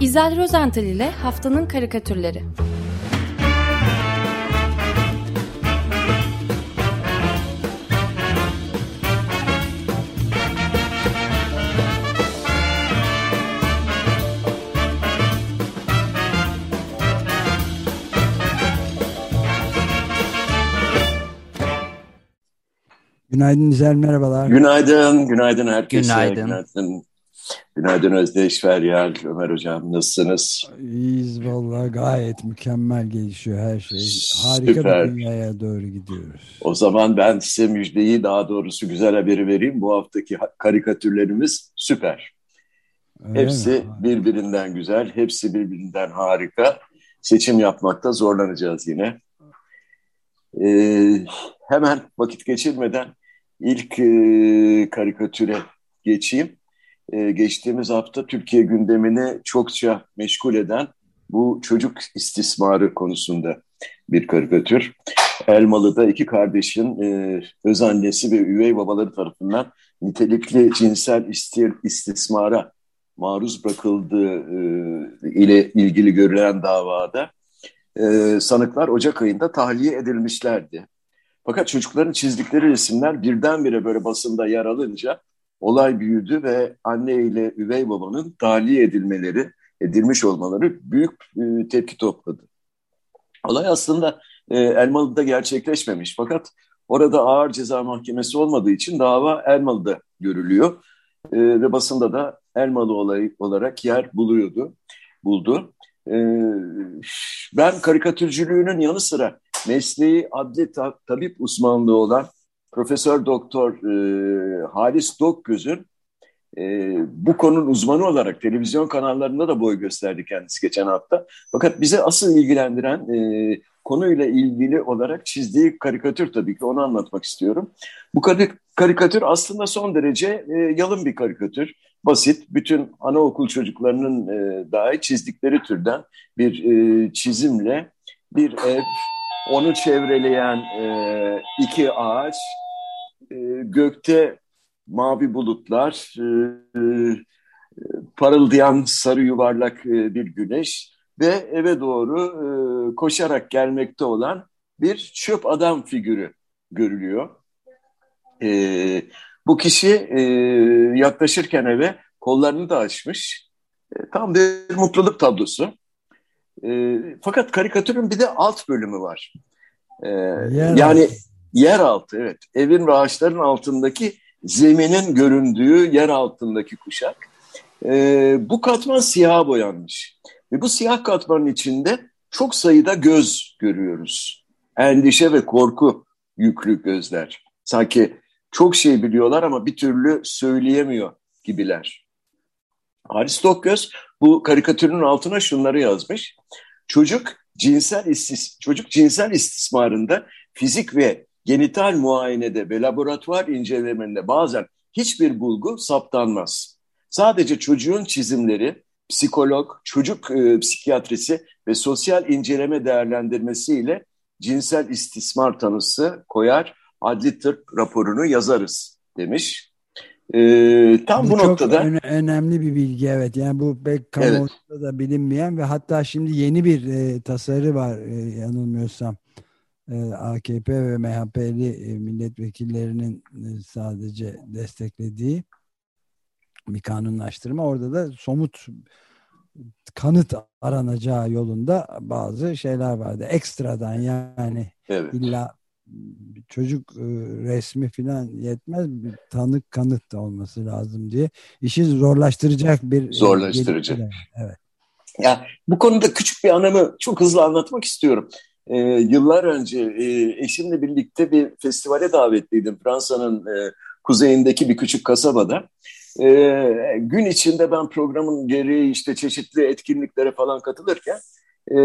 İzel Rozental ile Haftanın Karikatürleri Günaydın İzel, merhabalar. Günaydın, günaydın herkese. Günaydın. Günaydın, günaydın Özdeş, Feryal, Ömer Hocam. Nasılsınız? İyiyiz vallahi gayet mükemmel gelişiyor her şey. Harika Süper. bir dünyaya doğru gidiyoruz. O zaman ben size müjdeyi, daha doğrusu güzel haberi vereyim. Bu haftaki ha- karikatürlerimiz süper. Öyle Hepsi mi? birbirinden güzel, hepsi birbirinden harika. Seçim yapmakta zorlanacağız yine. Ee, hemen vakit geçirmeden ilk e, karikatüre geçeyim. Ee, geçtiğimiz hafta Türkiye gündemini çokça meşgul eden bu çocuk istismarı konusunda bir karikatür. Elmalı'da iki kardeşin e, öz annesi ve üvey babaları tarafından nitelikli cinsel istir, istismara maruz bırakıldığı e, ile ilgili görülen davada e, sanıklar Ocak ayında tahliye edilmişlerdi. Fakat çocukların çizdikleri resimler birdenbire böyle basında yer alınca olay büyüdü ve anne ile üvey babanın tahliye edilmeleri, edilmiş olmaları büyük e, tepki topladı. Olay aslında e, Elmalı'da gerçekleşmemiş fakat orada ağır ceza mahkemesi olmadığı için dava Elmalı'da görülüyor E, ve basında da Elmalı olayı olarak yer buluyordu, buldu. E, ben karikatürcülüğünün yanı sıra mesleği adli ta- tabip uzmanlığı olan Profesör Doktor e, Halis Dokgöz'ün e, bu konunun uzmanı olarak televizyon kanallarında da boy gösterdi kendisi geçen hafta. Fakat bize asıl ilgilendiren e, konuyla ilgili olarak çizdiği karikatür tabii ki onu anlatmak istiyorum. Bu karik- karikatür aslında son derece e, yalın bir karikatür. Basit, bütün anaokul çocuklarının e, dahi çizdikleri türden bir e, çizimle bir ev, onu çevreleyen e, iki ağaç, e, gökte mavi bulutlar, e, e, parıldayan sarı yuvarlak e, bir güneş ve eve doğru e, koşarak gelmekte olan bir çöp adam figürü görülüyor. E, bu kişi e, yaklaşırken eve kollarını da açmış. E, tam bir mutluluk tablosu. E, fakat karikatürün bir de alt bölümü var. E, Yer yani altı. yer altı evet. Evin ve ağaçların altındaki zeminin göründüğü yer altındaki kuşak. E, bu katman siyaha boyanmış. Ve bu siyah katmanın içinde çok sayıda göz görüyoruz. Endişe ve korku yüklü gözler. Sanki çok şey biliyorlar ama bir türlü söyleyemiyor gibiler. Haris Dokgöz bu karikatürün altına şunları yazmış. Çocuk cinsel istis çocuk cinsel istismarında fizik ve genital muayenede ve laboratuvar incelemelerinde bazen hiçbir bulgu saptanmaz. Sadece çocuğun çizimleri, psikolog, çocuk e, psikiyatrisi ve sosyal inceleme değerlendirmesiyle cinsel istismar tanısı koyar, adli tıp raporunu yazarız demiş. E, tam bu, çok noktada öne- önemli bir bilgi evet. Yani bu pek kamuoyunda da bilinmeyen ve hatta şimdi yeni bir e, tasarı var e, yanılmıyorsam. E, AKP ve MHP'li e, milletvekillerinin e, sadece desteklediği bir kanunlaştırma. Orada da somut kanıt aranacağı yolunda bazı şeyler vardı. Ekstradan yani evet. illa çocuk e, resmi falan yetmez bir tanık kanıt da olması lazım diye işi zorlaştıracak bir e, Zorlaştırıcı. gelişme. Evet. Ya bu konuda küçük bir anımı çok hızlı anlatmak istiyorum. Ee, yıllar önce e, eşimle birlikte bir festivale davetliydim Fransa'nın e, kuzeyindeki bir küçük kasabada. Ee, gün içinde ben programın gereği işte çeşitli etkinliklere falan katılırken e,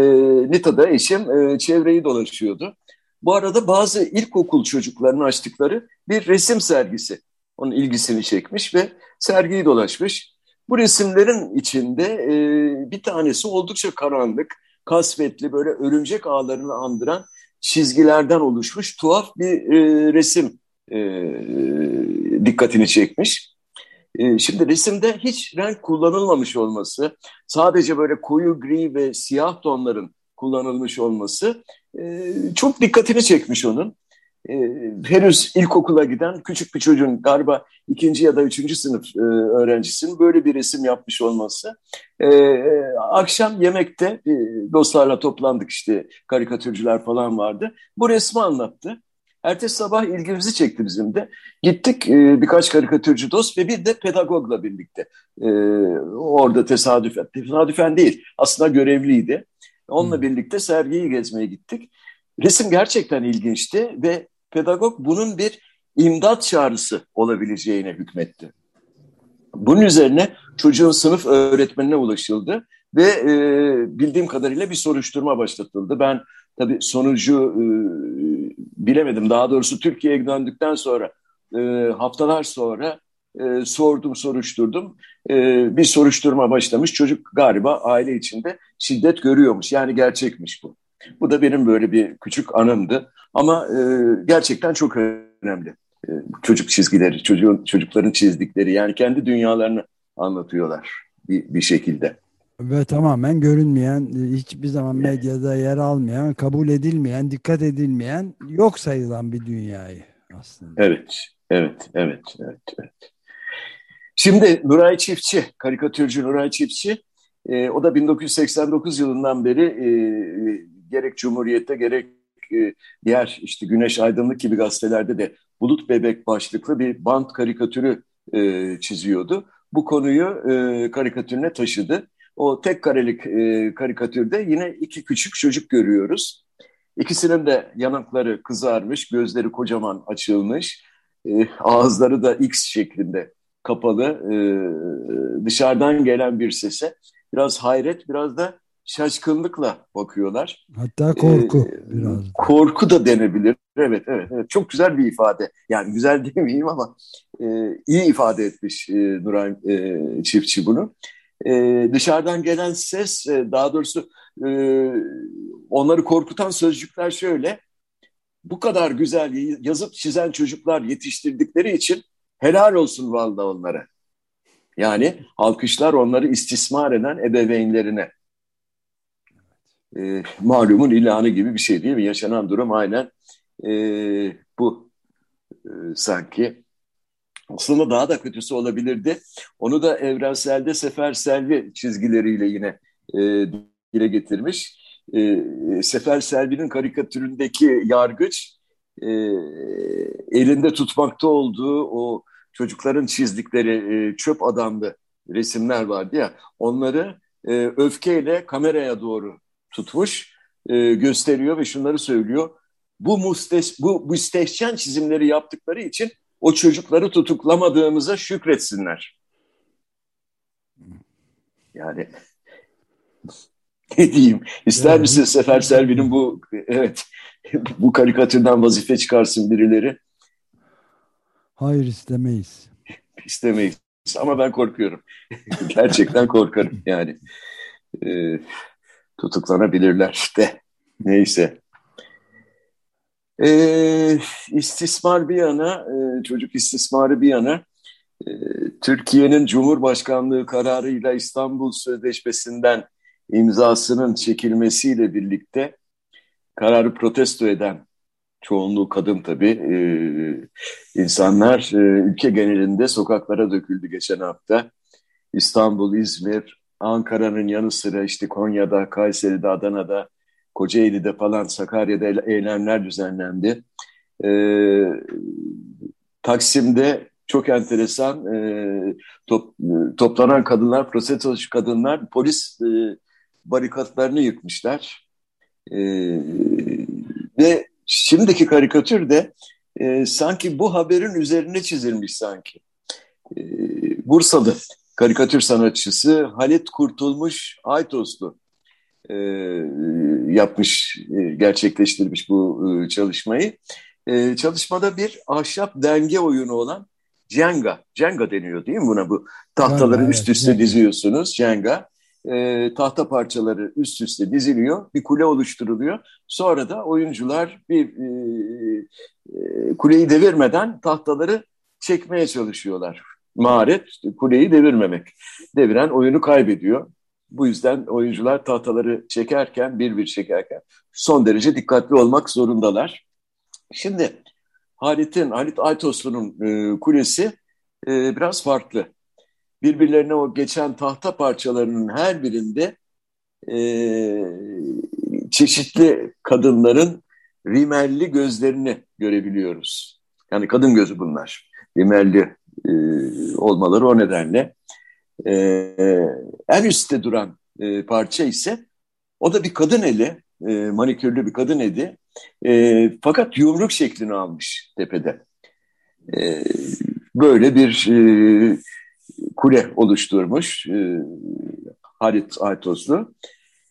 Nita'da eşim e, çevreyi dolaşıyordu. Bu arada bazı ilkokul çocuklarının açtıkları bir resim sergisi onun ilgisini çekmiş ve sergiyi dolaşmış. Bu resimlerin içinde e, bir tanesi oldukça karanlık, kasvetli böyle örümcek ağlarını andıran çizgilerden oluşmuş tuhaf bir e, resim e, dikkatini çekmiş. E, şimdi resimde hiç renk kullanılmamış olması, sadece böyle koyu gri ve siyah tonların kullanılmış olması e, çok dikkatini çekmiş onun. E, henüz ilkokula giden küçük bir çocuğun galiba ikinci ya da üçüncü sınıf e, öğrencisinin böyle bir resim yapmış olması. E, akşam yemekte e, dostlarla toplandık işte karikatürcüler falan vardı. Bu resmi anlattı. Ertesi sabah ilgimizi çekti bizim de. Gittik e, birkaç karikatürcü dost ve bir de pedagogla birlikte. Orada tesadüfen, tesadüfen değil aslında görevliydi. Onunla birlikte sergiyi gezmeye gittik. Resim gerçekten ilginçti ve pedagog bunun bir imdat çağrısı olabileceğine hükmetti. Bunun üzerine çocuğun sınıf öğretmenine ulaşıldı ve e, bildiğim kadarıyla bir soruşturma başlatıldı. Ben tabii sonucu e, bilemedim. Daha doğrusu Türkiye'ye döndükten sonra e, haftalar sonra e, sordum, soruşturdum. E, bir soruşturma başlamış. Çocuk galiba aile içinde şiddet görüyormuş. Yani gerçekmiş bu. Bu da benim böyle bir küçük anımdı. Ama e, gerçekten çok önemli. E, çocuk çizgileri, çocuğun, çocukların çizdikleri yani kendi dünyalarını anlatıyorlar bir, bir şekilde. Ve tamamen görünmeyen, hiçbir zaman medyada yer almayan, kabul edilmeyen, dikkat edilmeyen, yok sayılan bir dünyayı aslında. Evet, evet, evet, evet. evet. Şimdi Nuray Çiftçi, karikatürcü Nuray Çiftçi, e, o da 1989 yılından beri e, gerek Cumhuriyet'te gerek e, diğer işte Güneş Aydınlık gibi gazetelerde de Bulut Bebek başlıklı bir bant karikatürü e, çiziyordu. Bu konuyu e, karikatürüne taşıdı. O tek karelik e, karikatürde yine iki küçük çocuk görüyoruz. İkisinin de yanakları kızarmış, gözleri kocaman açılmış, e, ağızları da X şeklinde kapalı. E, dışarıdan gelen bir sese biraz hayret, biraz da şaşkınlıkla bakıyorlar. Hatta korku ee, biraz. Da. Korku da denebilir. Evet, evet, evet. Çok güzel bir ifade. Yani güzel demeyeyim ama e, iyi ifade etmiş e, Nuray e, Çiftçi bunu. E, dışarıdan gelen ses, e, daha doğrusu e, onları korkutan sözcükler şöyle. Bu kadar güzel yazıp çizen çocuklar yetiştirdikleri için helal olsun vallahi onlara. Yani alkışlar onları istismar eden ebeveynlerine e, malumun ilanı gibi bir şey değil mi? Yaşanan durum aynen e, bu e, sanki. Aslında daha da kötüsü olabilirdi. Onu da evrenselde Sefer Selvi çizgileriyle yine e, dile getirmiş. E, Sefer Selvi'nin karikatüründeki yargıç e, elinde tutmakta olduğu o çocukların çizdikleri e, çöp adamlı resimler vardı ya onları e, öfkeyle kameraya doğru tutmuş, e, gösteriyor ve şunları söylüyor. Bu, musteş, bu müstehcen çizimleri yaptıkları için o çocukları tutuklamadığımıza şükretsinler. Yani ne diyeyim? İster evet. misin Sefer Selvi'nin bu evet bu karikatürden vazife çıkarsın birileri? Hayır istemeyiz. İstemeyiz. Ama ben korkuyorum. Gerçekten korkarım yani. Ee, tutuklanabilirler de. Neyse. E, istismar bir yana, e, çocuk istismarı bir yana, e, Türkiye'nin Cumhurbaşkanlığı kararıyla İstanbul Sözleşmesi'nden imzasının çekilmesiyle birlikte kararı protesto eden çoğunluğu kadın tabii e, insanlar e, ülke genelinde sokaklara döküldü geçen hafta. İstanbul, İzmir, Ankara'nın yanı sıra işte Konya'da, Kayseri'de, Adana'da, Kocaeli'de falan Sakarya'da eylemler düzenlendi. Ee, Taksim'de çok enteresan e, top, toplanan kadınlar, protestocu kadınlar polis e, barikatlarını yıkmışlar. E, ve şimdiki karikatür de e, sanki bu haberin üzerine çizilmiş sanki. E, Bursalı karikatür sanatçısı Halit Kurtulmuş Aytoslu e, yapmış, e, gerçekleştirmiş bu e, çalışmayı. E, çalışmada bir ahşap denge oyunu olan Jenga, Jenga deniyor değil mi buna bu? Tahtaları evet, üst üste evet. diziyorsunuz, Jenga. E, tahta parçaları üst üste diziliyor, bir kule oluşturuluyor. Sonra da oyuncular bir e, e, kuleyi devirmeden tahtaları çekmeye çalışıyorlar maharet kuleyi devirmemek. Deviren oyunu kaybediyor. Bu yüzden oyuncular tahtaları çekerken, bir bir çekerken son derece dikkatli olmak zorundalar. Şimdi Halit'in, Halit Aytoslu'nun e, kulesi e, biraz farklı. Birbirlerine o geçen tahta parçalarının her birinde e, çeşitli kadınların rimelli gözlerini görebiliyoruz. Yani kadın gözü bunlar. Rimelli e, olmaları o nedenle. E, en üstte duran e, parça ise o da bir kadın eli, e, manikürlü bir kadın eli. E, fakat yumruk şeklini almış tepede. E, böyle bir e, kule oluşturmuş e, Halit Aytoslu.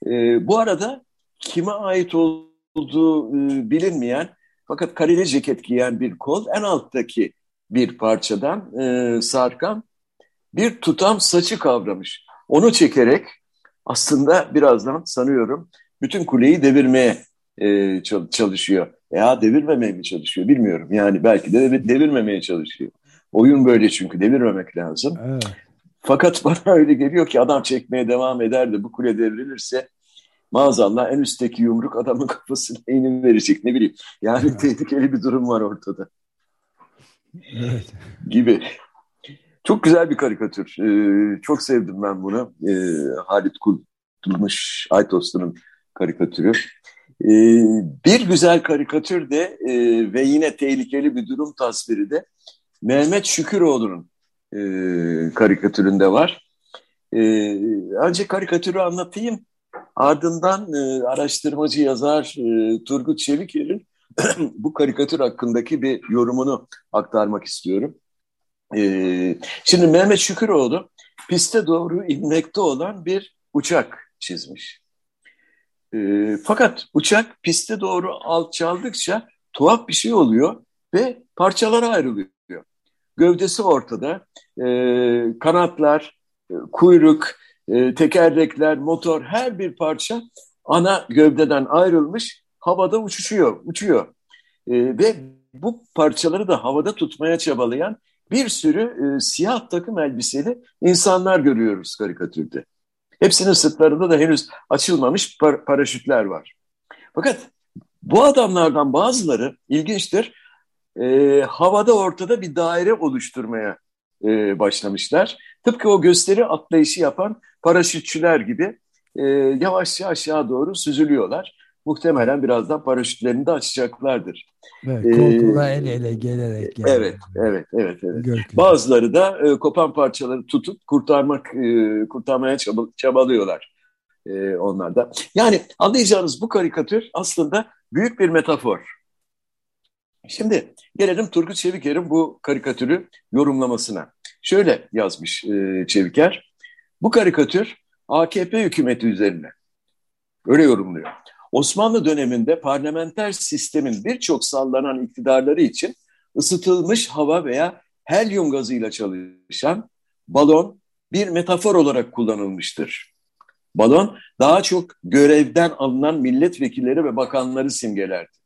E, bu arada kime ait olduğu e, bilinmeyen fakat kareli ceket giyen bir kol en alttaki bir parçadan e, sarkan bir tutam saçı kavramış. Onu çekerek aslında birazdan sanıyorum bütün kuleyi devirmeye e, çalışıyor. Ya devirmemeye mi çalışıyor bilmiyorum. Yani belki de devirmemeye çalışıyor. Oyun böyle çünkü devirmemek lazım. Evet. Fakat bana öyle geliyor ki adam çekmeye devam eder de bu kule devrilirse maazallah en üstteki yumruk adamın kafasına inin verecek ne bileyim. Yani evet. tehlikeli bir durum var ortada. Evet. Gibi. Çok güzel bir karikatür. Ee, çok sevdim ben bunu. Ee, Halit Kulmuş Aytoslu'nun karikatürü. Ee, bir güzel karikatür de e, ve yine tehlikeli bir durum tasviri de Mehmet Şüküroğlu'nun e, karikatüründe var. E, önce karikatürü anlatayım. Ardından e, araştırmacı yazar e, Turgut Çeviker'in bu karikatür hakkındaki bir yorumunu aktarmak istiyorum. E, şimdi Mehmet Şüküroğlu piste doğru inmekte olan bir uçak çizmiş. E, fakat uçak piste doğru alçaldıkça tuhaf bir şey oluyor ve parçalara ayrılıyor. Gövdesi ortada, e, kanatlar, kuyruk, e, tekerlekler, motor her bir parça ana gövdeden ayrılmış havada uçuşuyor, uçuyor. E, ve bu parçaları da havada tutmaya çabalayan bir sürü e, siyah takım elbiseli insanlar görüyoruz karikatürde. Hepsinin sırtlarında da henüz açılmamış par paraşütler var. Fakat bu adamlardan bazıları ilginçtir e, havada ortada bir daire oluşturmaya e, başlamışlar. Tıpkı o gösteri atlayışı yapan paraşütçüler gibi e, yavaşça aşağı doğru süzülüyorlar. Muhtemelen birazdan paraşütlerini de açacaklardır. Evet, koltuğa ee, el ele gelerek. Yani. Evet, evet, evet. evet. Bazıları da e, kopan parçaları tutup kurtarmak, e, kurtarmaya çaba, çabalıyorlar e, onlar da. Yani anlayacağınız bu karikatür aslında büyük bir metafor. Şimdi gelelim Turgut Çeviker'in bu karikatürü yorumlamasına. Şöyle yazmış e, Çeviker, bu karikatür AKP hükümeti üzerine. Öyle yorumluyor. Osmanlı döneminde parlamenter sistemin birçok sallanan iktidarları için ısıtılmış hava veya helyum gazıyla çalışan balon bir metafor olarak kullanılmıştır. Balon daha çok görevden alınan milletvekilleri ve bakanları simgelerdi.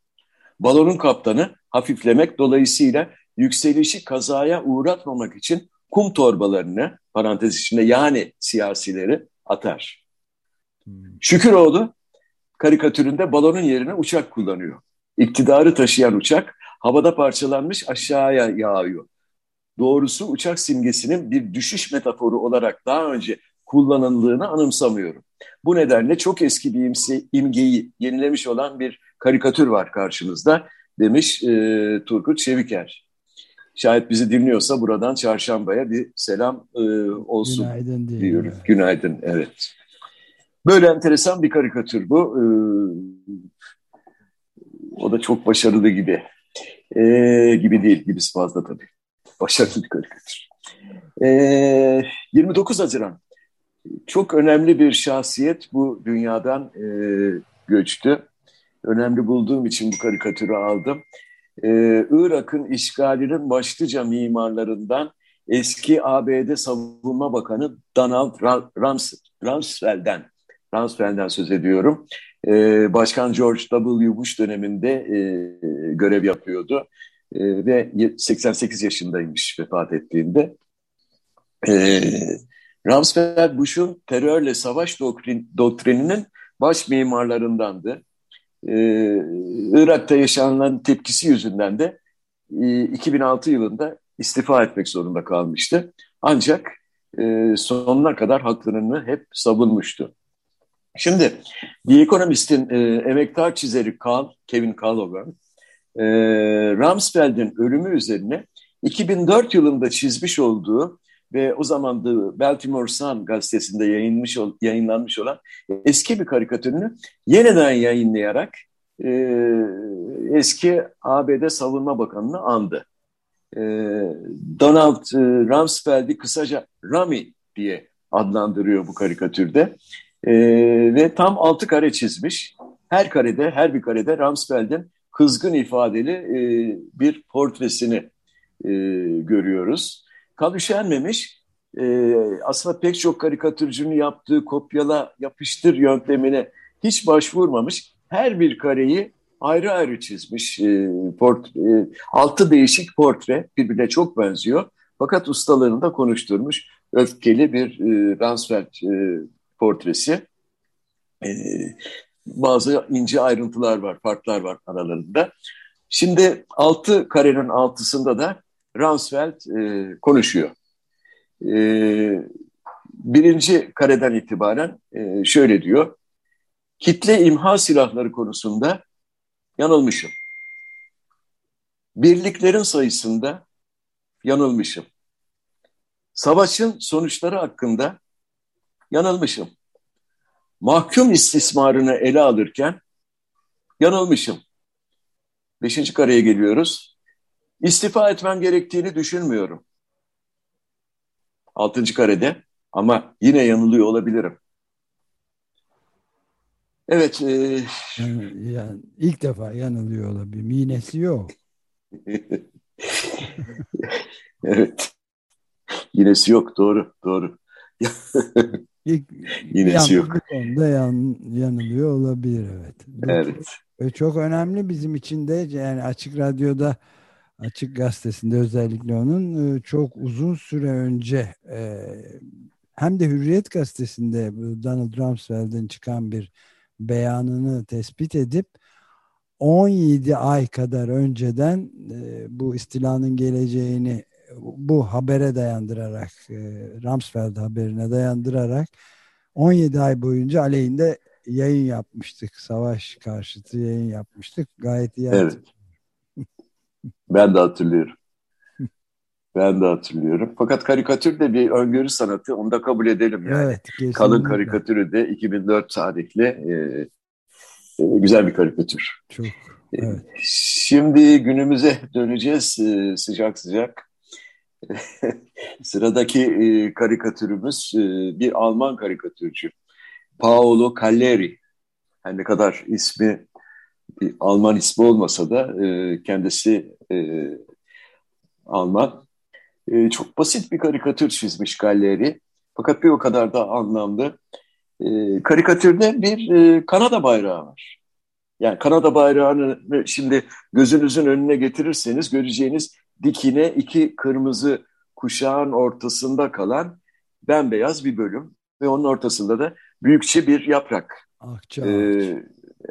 Balonun kaptanı hafiflemek dolayısıyla yükselişi kazaya uğratmamak için kum torbalarını parantez içinde yani siyasileri atar. Hmm. Şüküroğlu karikatüründe balonun yerine uçak kullanıyor. İktidarı taşıyan uçak havada parçalanmış aşağıya yağıyor. Doğrusu uçak simgesinin bir düşüş metaforu olarak daha önce kullanıldığını anımsamıyorum. Bu nedenle çok eski bir imse, imgeyi yenilemiş olan bir karikatür var karşımızda demiş e, Turgut Çeviker. Şayet bizi dinliyorsa buradan çarşambaya bir selam e, olsun Günaydın diyorum. Evet. Günaydın, evet. Böyle enteresan bir karikatür bu. Ee, o da çok başarılı gibi. Ee, gibi değil, gibisi fazla tabii. Başarılı bir karikatür. Ee, 29 Haziran. Çok önemli bir şahsiyet bu dünyadan e, göçtü. Önemli bulduğum için bu karikatürü aldım. Ee, Irak'ın işgalinin başlıca mimarlarından eski ABD Savunma Bakanı Donald Rumsfeld'den Rumsfeld'den söz ediyorum. Ee, Başkan George W. Bush döneminde e, görev yapıyordu. E, ve 88 yaşındaymış vefat ettiğinde. E, Rumsfeld Bush'un terörle savaş doktrin, doktrininin baş mimarlarındandı. E, Irak'ta yaşanılan tepkisi yüzünden de e, 2006 yılında istifa etmek zorunda kalmıştı. Ancak e, sonuna kadar haklarını hep savunmuştu. Şimdi The Economist'in e, emektar çizeri Carl, Kevin Calloway, e, Rumsfeld'in ölümü üzerine 2004 yılında çizmiş olduğu ve o zaman da Baltimore Sun gazetesinde yayınmış, yayınlanmış olan eski bir karikatürünü yeniden yayınlayarak e, eski ABD Savunma Bakanı'nı andı. E, Donald e, Rumsfeld'i kısaca Rami diye adlandırıyor bu karikatürde. E, ve tam altı kare çizmiş. Her karede, her bir karede Rumsfeld'in kızgın ifadeli e, bir portresini e, görüyoruz. Kal üşenmemiş. E, aslında pek çok karikatürcünün yaptığı kopyala yapıştır yöntemine hiç başvurmamış. Her bir kareyi ayrı ayrı çizmiş. E, port, e, altı değişik portre birbirine çok benziyor. Fakat ustalığını da konuşturmuş. Öfkeli bir e, Ransfeld e, portresi. E, bazı ince ayrıntılar var, farklar var aralarında. Şimdi altı karenin altısında da Ransfeld e, konuşuyor. E, birinci kareden itibaren e, şöyle diyor. Kitle imha silahları konusunda yanılmışım. Birliklerin sayısında yanılmışım. Savaşın sonuçları hakkında yanılmışım. Mahkum istismarını ele alırken yanılmışım. Beşinci kareye geliyoruz. İstifa etmem gerektiğini düşünmüyorum. Altıncı karede ama yine yanılıyor olabilirim. Evet. E... Yani, yani ilk defa yanılıyor olabilir. Minesi yok. evet. Yinesi yok. Doğru. Doğru. İlk, Yinesi yok. Onda yan, yanılıyor olabilir. Evet. Bu evet. Çok, çok önemli bizim için de yani Açık Radyo'da Açık Gazetesi'nde özellikle onun e, çok uzun süre önce e, hem de Hürriyet Gazetesi'nde Donald Rumsfeld'in çıkan bir beyanını tespit edip 17 ay kadar önceden e, bu istilanın geleceğini bu habere dayandırarak Rumsfeld haberine dayandırarak 17 ay boyunca aleyhinde yayın yapmıştık. Savaş karşıtı yayın yapmıştık. Gayet iyi. Evet. Ben de hatırlıyorum. Ben de hatırlıyorum. Fakat karikatür de bir öngörü sanatı. Onu da kabul edelim yani. Evet, kesinlikle. Kalın karikatürü de 2004 tarihli e, e, güzel bir karikatür. Çok. E, evet. Şimdi günümüze döneceğiz e, sıcak sıcak. Sıradaki e, karikatürümüz e, bir Alman karikatürcü. Paolo Calleri. Her ne kadar ismi bir Alman ismi olmasa da e, kendisi e, Alman. E, çok basit bir karikatür çizmiş Galleri. Fakat bir o kadar da anlamlı. E, karikatürde bir e, Kanada bayrağı var. Yani Kanada bayrağını şimdi gözünüzün önüne getirirseniz göreceğiniz dikine iki kırmızı kuşağın ortasında kalan bembeyaz bir bölüm ve onun ortasında da büyükçe bir yaprak. Akça ee,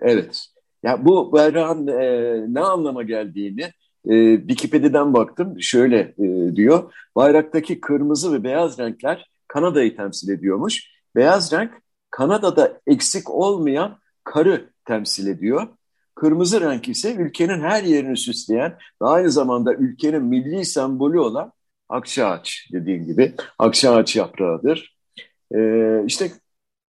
evet. Ya bu bayrağın e, ne anlama geldiğini e, Wikipedia'dan baktım. Şöyle e, diyor. Bayraktaki kırmızı ve beyaz renkler Kanada'yı temsil ediyormuş. Beyaz renk Kanada'da eksik olmayan karı temsil ediyor. Kırmızı renk ise ülkenin her yerini süsleyen ve aynı zamanda ülkenin milli sembolü olan akçaağaç dediğim gibi akçaağaç yaprağıdır. Ee, işte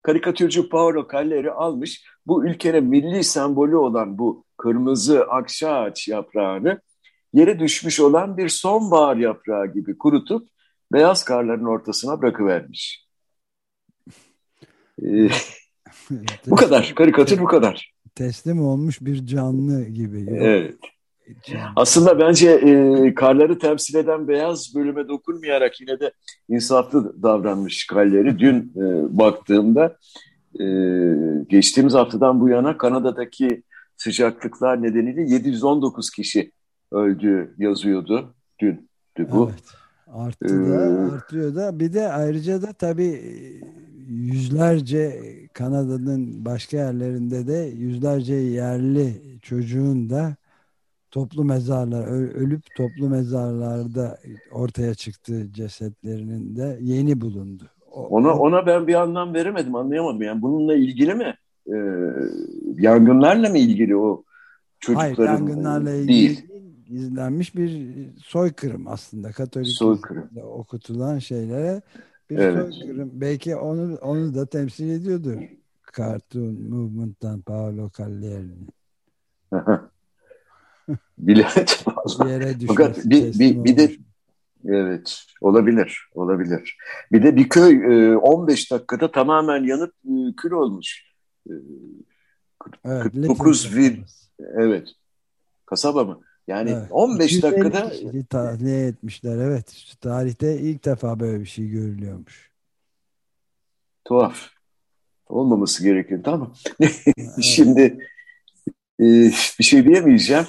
karikatürcü Paolo Calleri almış bu ülkenin milli sembolü olan bu kırmızı akçaağaç yaprağını yere düşmüş olan bir sonbahar yaprağı gibi kurutup beyaz karların ortasına bırakıvermiş. Ee, bu kadar. Karikatür bu kadar. Teslim olmuş bir canlı gibi. Evet. Aslında bence e, karları temsil eden beyaz bölüme dokunmayarak yine de insaflı davranmış karları. Dün e, baktığımda e, geçtiğimiz haftadan bu yana Kanada'daki sıcaklıklar nedeniyle 719 kişi öldü yazıyordu. Dündü bu. Evet. Arttı da ee, artıyor da bir de ayrıca da tabii yüzlerce Kanada'nın başka yerlerinde de yüzlerce yerli çocuğun da toplu mezarlar ölüp toplu mezarlarda ortaya çıktı cesetlerinin de yeni bulundu. O, ona ona ben bir anlam veremedim, anlayamadım. Yani bununla ilgili mi? Ee, yangınlarla mı ilgili o çocukların? Hayır, yangınlarla ilgili değil. Gizlenmiş bir soykırım aslında. Katolik soykırım. okutulan şeylere bir evet. soykırım. Belki onu onu da temsil ediyordur. Cartoon Movement'tan Paolo Callieri'nin. Bilemedim Fakat bir, bir, bir de evet olabilir olabilir. Bir de bir köy 15 e, dakikada tamamen yanıp e, kül olmuş. E, evet, 49 vir evet kasaba mı? Yani evet. 15 dakikada tahliye etmişler evet. Tarihte ilk defa böyle bir şey görülüyormuş. Tuhaf. Olmaması gerekiyor tamam. Şimdi e, bir şey diyemeyeceğim.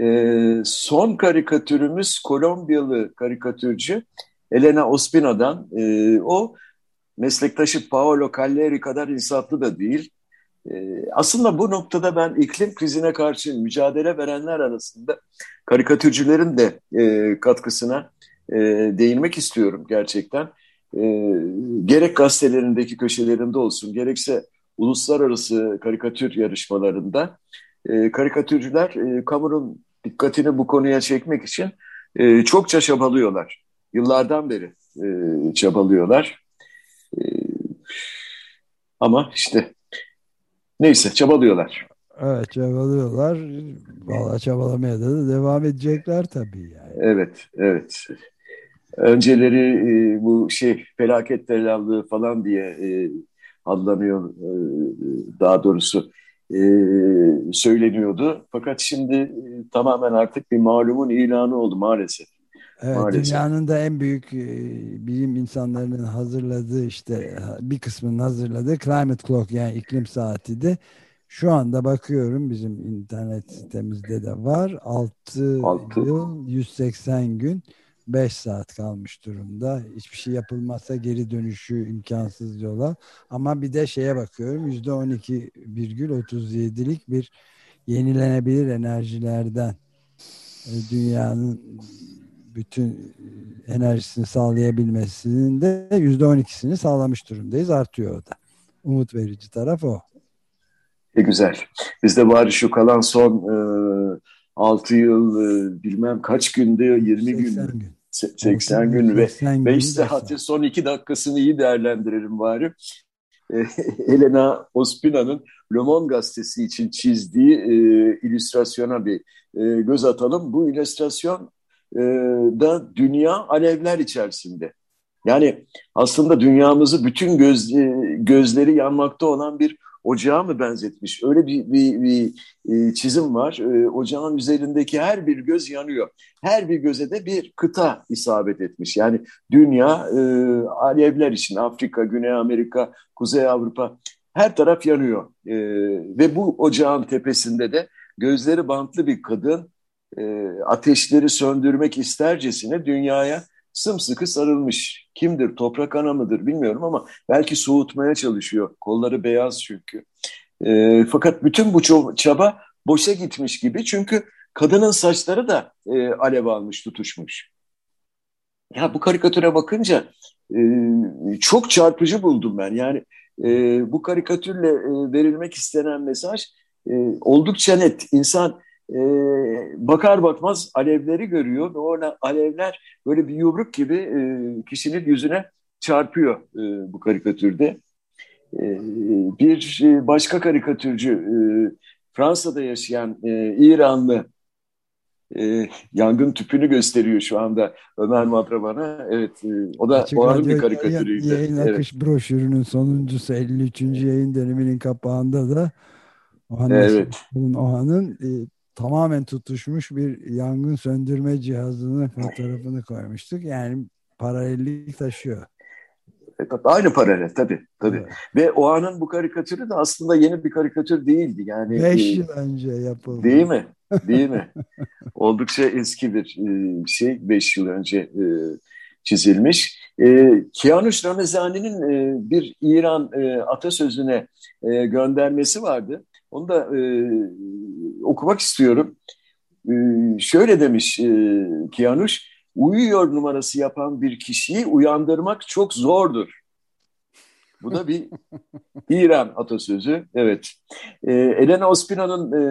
E, son karikatürümüz Kolombiyalı karikatürcü Elena Ospina'dan. E, o meslektaşı Paolo Calleri kadar insaflı da değil. E, aslında bu noktada ben iklim krizine karşı mücadele verenler arasında karikatürcülerin de e, katkısına e, değinmek istiyorum gerçekten. E, gerek gazetelerindeki köşelerinde olsun, gerekse uluslararası karikatür yarışmalarında e, karikatürcüler e, kamunun dikkatini bu konuya çekmek için e, çokça çabalıyorlar. Yıllardan beri e, çabalıyorlar. E, ama işte neyse çabalıyorlar. Evet çabalıyorlar. Valla çabalamaya da devam edecekler tabii yani. Evet, evet. Önceleri e, bu şey felaket tellallığı falan diye e, adlanıyor e, daha doğrusu e, söyleniyordu. Fakat şimdi e, tamamen artık bir malumun ilanı oldu maalesef. Evet, maalesef. dünyanın da en büyük e, bilim insanlarının hazırladığı işte bir kısmının hazırladığı Climate Clock yani iklim saati de şu anda bakıyorum bizim internet sitemizde de var. 6, 6. yıl 180 gün 5 saat kalmış durumda. Hiçbir şey yapılmazsa geri dönüşü imkansız yola. Ama bir de şeye bakıyorum %12,37'lik bir yenilenebilir enerjilerden e, dünyanın bütün e, enerjisini sağlayabilmesinin de %12'sini sağlamış durumdayız. Artıyor o da. Umut verici taraf o. E güzel. Biz de bari şu kalan son e, 6 yıl e, bilmem kaç günde 20 gün, gün. 80 gün ve 5 saatin son 2 dakikasını iyi değerlendirelim bari. E, Elena Ospina'nın Le Monde gazetesi için çizdiği e, illüstrasyona bir e, göz atalım. Bu illüstrasyon e, da dünya alevler içerisinde. Yani aslında dünyamızı bütün göz, e, gözleri yanmakta olan bir ocağa mı benzetmiş? Öyle bir, bir, bir e, çizim var. E, ocağın üzerindeki her bir göz yanıyor. Her bir göze de bir kıta isabet etmiş. Yani dünya e, alevler için Afrika, Güney Amerika, Kuzey Avrupa her taraf yanıyor. E, ve bu ocağın tepesinde de gözleri bantlı bir kadın e, ateşleri söndürmek istercesine dünyaya sımsıkı sarılmış. Kimdir? Toprak ana mıdır bilmiyorum ama belki soğutmaya çalışıyor. Kolları beyaz çünkü. E, fakat bütün bu çaba boşa gitmiş gibi çünkü kadının saçları da e, alev almış, tutuşmuş. Ya bu karikatüre bakınca e, çok çarpıcı buldum ben. Yani e, bu karikatürle e, verilmek istenen mesaj e, oldukça net. İnsan e, bakar bakmaz alevleri görüyor ve o alevler böyle bir yumruk gibi e, kişinin yüzüne çarpıyor e, bu karikatürde. E, bir başka karikatürcü e, Fransa'da yaşayan e, İranlı e, yangın tüpünü gösteriyor şu anda Ömer Madra bana. Evet, e, o da Açık o bir karikatürüydü. Yayın, akış evet. broşürünün sonuncusu 53. yayın döneminin kapağında da Ohan evet. Ohan'ın e, tamamen tutuşmuş bir yangın söndürme cihazının fotoğrafını koymuştuk. Yani paralellik taşıyor. E, aynı paralel tabii. tabii. Evet. Ve o anın bu karikatürü de aslında yeni bir karikatür değildi. Yani Beş e, yıl önce yapıldı. Değil mi? Değil mi? Oldukça eski bir e, şey. Beş yıl önce çizilmiş. Kianuş Ramazani'nin bir İran atasözüne göndermesi vardı. Onu da e, okumak istiyorum. E, şöyle demiş e, Kianuş, uyuyor numarası yapan bir kişiyi uyandırmak çok zordur. Bu da bir İran atasözü. Evet. E, Elena Ospina'nın e,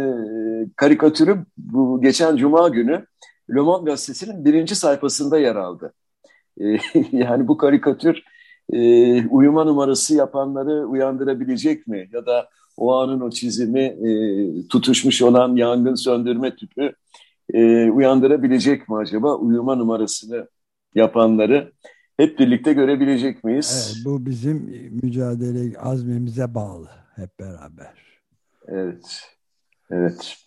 karikatürü bu geçen Cuma günü Le Monde gazetesinin birinci sayfasında yer aldı. E, yani bu karikatür e, uyuma numarası yapanları uyandırabilecek mi? Ya da o anın o çizimi e, tutuşmuş olan yangın söndürme tüpü e, uyandırabilecek mi acaba uyuma numarasını yapanları? hep birlikte görebilecek miyiz? Evet, bu bizim mücadele azmimize bağlı hep beraber. Evet. Evet.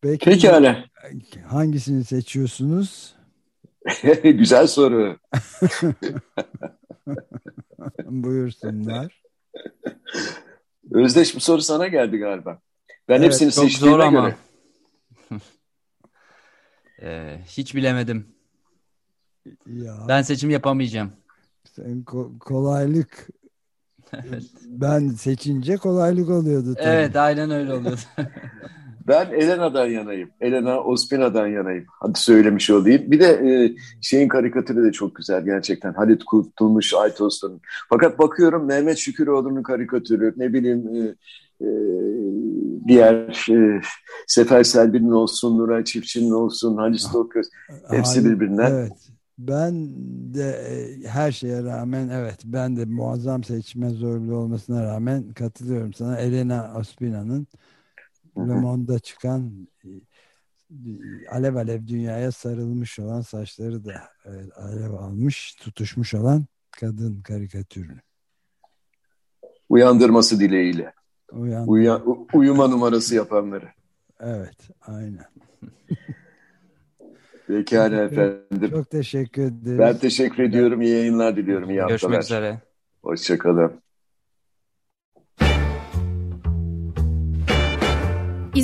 Peki, Pekala. Hangisini seçiyorsunuz? Güzel soru. Buyursunlar. Özdeş bu soru sana geldi galiba. Ben evet, hepsini çok seçtiğime zor ama. göre. ee, hiç bilemedim. Ya. Ben seçim yapamayacağım. Sen ko kolaylık evet. ben seçince kolaylık oluyordu. Tabii. Evet aynen öyle oluyordu. ben Elena'dan yanayım. Elena Ospina'dan yanayım. Hadi söylemiş olayım. Bir de e, şeyin karikatürü de çok güzel gerçekten. Halit Kurtulmuş, Aytos'un. Fakat bakıyorum Mehmet Şüküroğlu'nun karikatürü. Ne bileyim e, e, diğer e, Sefer Selvi'nin olsun, Nuray Çiftçi'nin olsun, Halis Toköz. Hepsi birbirinden. Evet. Ben de e, her şeye rağmen evet ben de muazzam seçme zorluğu olmasına rağmen katılıyorum sana. Elena Ospina'nın Le Monde'da çıkan e, alev alev dünyaya sarılmış olan saçları da evet, alev almış, tutuşmuş olan kadın karikatürünü. Uyandırması dileğiyle. Uyandır. Uya, uyuma numarası yapanları. Evet, aynen. Pekala efendim. Çok teşekkür ederim. Ben teşekkür ediyorum. İyi yayınlar diliyorum. İyi haftalar. Görüşmek üzere. Hoşçakalın.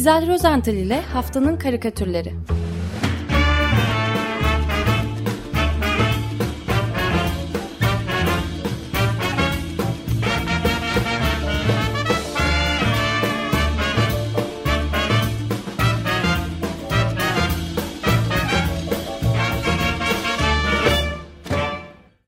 İzel Rozental ile Haftanın Karikatürleri.